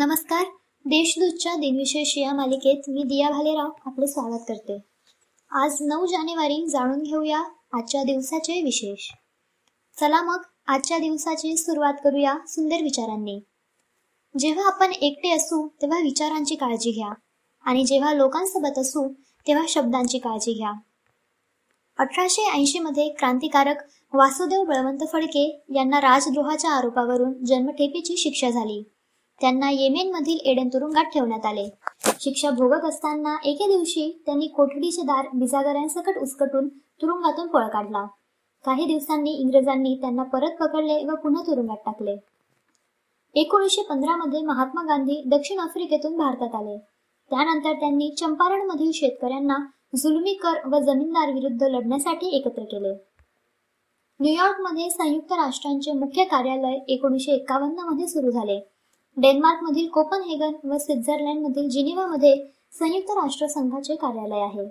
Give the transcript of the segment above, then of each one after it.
नमस्कार. देशदूतच्या दिनविशेष या मालिकेत मी दिया भालेराव आपले स्वागत करते. आज नऊ जानेवारी जाणून घेऊया आजच्या दिवसाचे विशेष. चला मग आजच्या दिवसाची सुरुवात करूया सुंदर विचारांनी. जेव्हा आपण एकटे असू तेव्हा विचारांची काळजी घ्या. आणि जेव्हा लोकांसोबत असू तेव्हा शब्दांची काळजी घ्या. अठराशे ऐंशी मध्ये क्रांतिकारक वासुदेव बळवंत फडके यांना राजद्रोहाच्या आरोपावरून जन्मठेपेची शिक्षा झाली. त्यांना येमेनमधील एडन तुरुंगात ठेवण्यात आले. शिक्षा भोगत असताना एके दिवशी त्यांनी कोठडीचे दार बिजागऱ्यांसकट उचकटून तुरुंगातून पळ काढला. काही दिवसांनी इंग्रजांनी त्यांना परत पकडले व पुन्हा तुरुंगात टाकले. एकोणीसशे पंधरा मध्ये महात्मा गांधी दक्षिण आफ्रिकेतून भारतात आले. त्यानंतर त्यांनी चंपारणमधील शेतकऱ्यांना जुलमी कर व जमीनदार विरुद्ध लढण्यासाठी एकत्र केले. न्यूयॉर्कमध्ये संयुक्त राष्ट्रांचे मुख्य कार्यालय एकोणीसशे एकावन्नमध्ये सुरू झाले. डेन्मार्कमधील कोपनहेगन व स्वित्झर्लंडमधील जिनिव्हामध्ये संयुक्त राष्ट्र संघाचे कार्यालय आहे.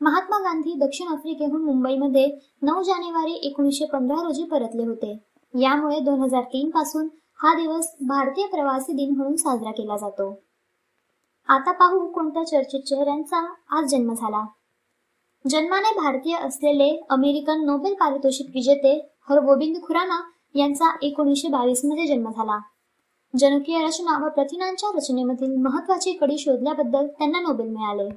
महात्मा गांधी दक्षिण आफ्रिकेहून मुंबईमध्ये नऊ जानेवारी एकोणीसशे पंधरा रोजी परतले होते. यामुळे दोन हजार तीन पासून हा दिवस भारतीय प्रवासी दिन म्हणून साजरा केला जातो. आता पाहू कोणत्या चर्चित चेहऱ्यांचा आज जन्म झाला. जन्माने भारतीय असलेले अमेरिकन नोबेल पारितोषिक विजेते हरगोबिंद खुराना यांचा एकोणीसशे बावीसमध्ये जन्म झाला. जनकीय रचना व प्रथिनांच्या रचनेमधील महत्वाची कडी शोधल्याबद्दल त्यांना नोबेल मिळाले.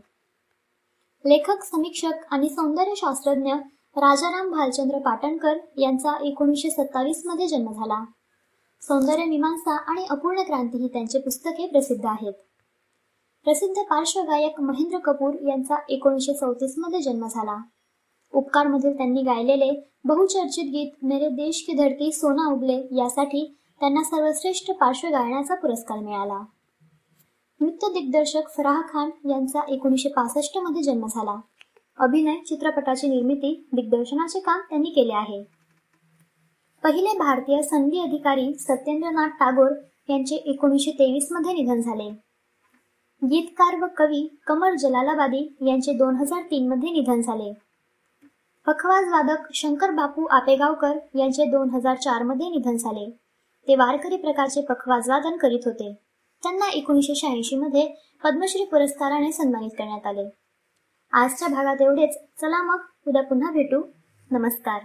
लेखक समीक्षक आणि सौंदर्य शास्त्रज्ञ राजाराम भालचंद्र पाटणकर यांचा एकोणीसशे सत्तावीसमध्ये जन्म झाला. सौंदर्य मीमांसा आणि अपूर्ण क्रांती ही त्यांचे पुस्तके प्रसिद्ध आहेत. प्रसिद्ध पार्श्वगायक महेंद्र कपूर यांचा एकोणीसशे चौतीसमध्ये जन्म झाला. उपकार मधील त्यांनी गायलेले बहुचर्चित गीत मेरे देश की धरती सोना उगले यासाठी त्यांना सर्वश्रेष्ठ पार्श्वगायनाचा पुरस्कार मिळाला. नृत्य दिग्दर्शक फराह खान यांचा एकोणीसशे पासष्टमध्ये जन्म झाला. अभिनय चित्रपटाची निर्मिती दिग्दर्शनाचे काम त्यांनी केले आहे. पहिले भारतीय संधी अधिकारी सत्येंद्रनाथ टागोर यांचे एकोणीसशे तेवीसमध्ये निधन झाले. गीतकार व कवी कमर जलालाबादी यांचे दोन हजार तीन मध्ये निधन झाले. पखवाज वादक शंकर बापू आपेगावकर यांचे दोन हजार चारमध्ये निधन झाले. ते वारकरी प्रकारचे पखवाजवादन करीत होते. त्यांना एकोणीसशे शहाऐंशी मध्ये पद्मश्री पुरस्काराने सन्मानित करण्यात आले. आजच्या भागात एवढेच. चला मग उद्या पुन्हा भेटू. नमस्कार.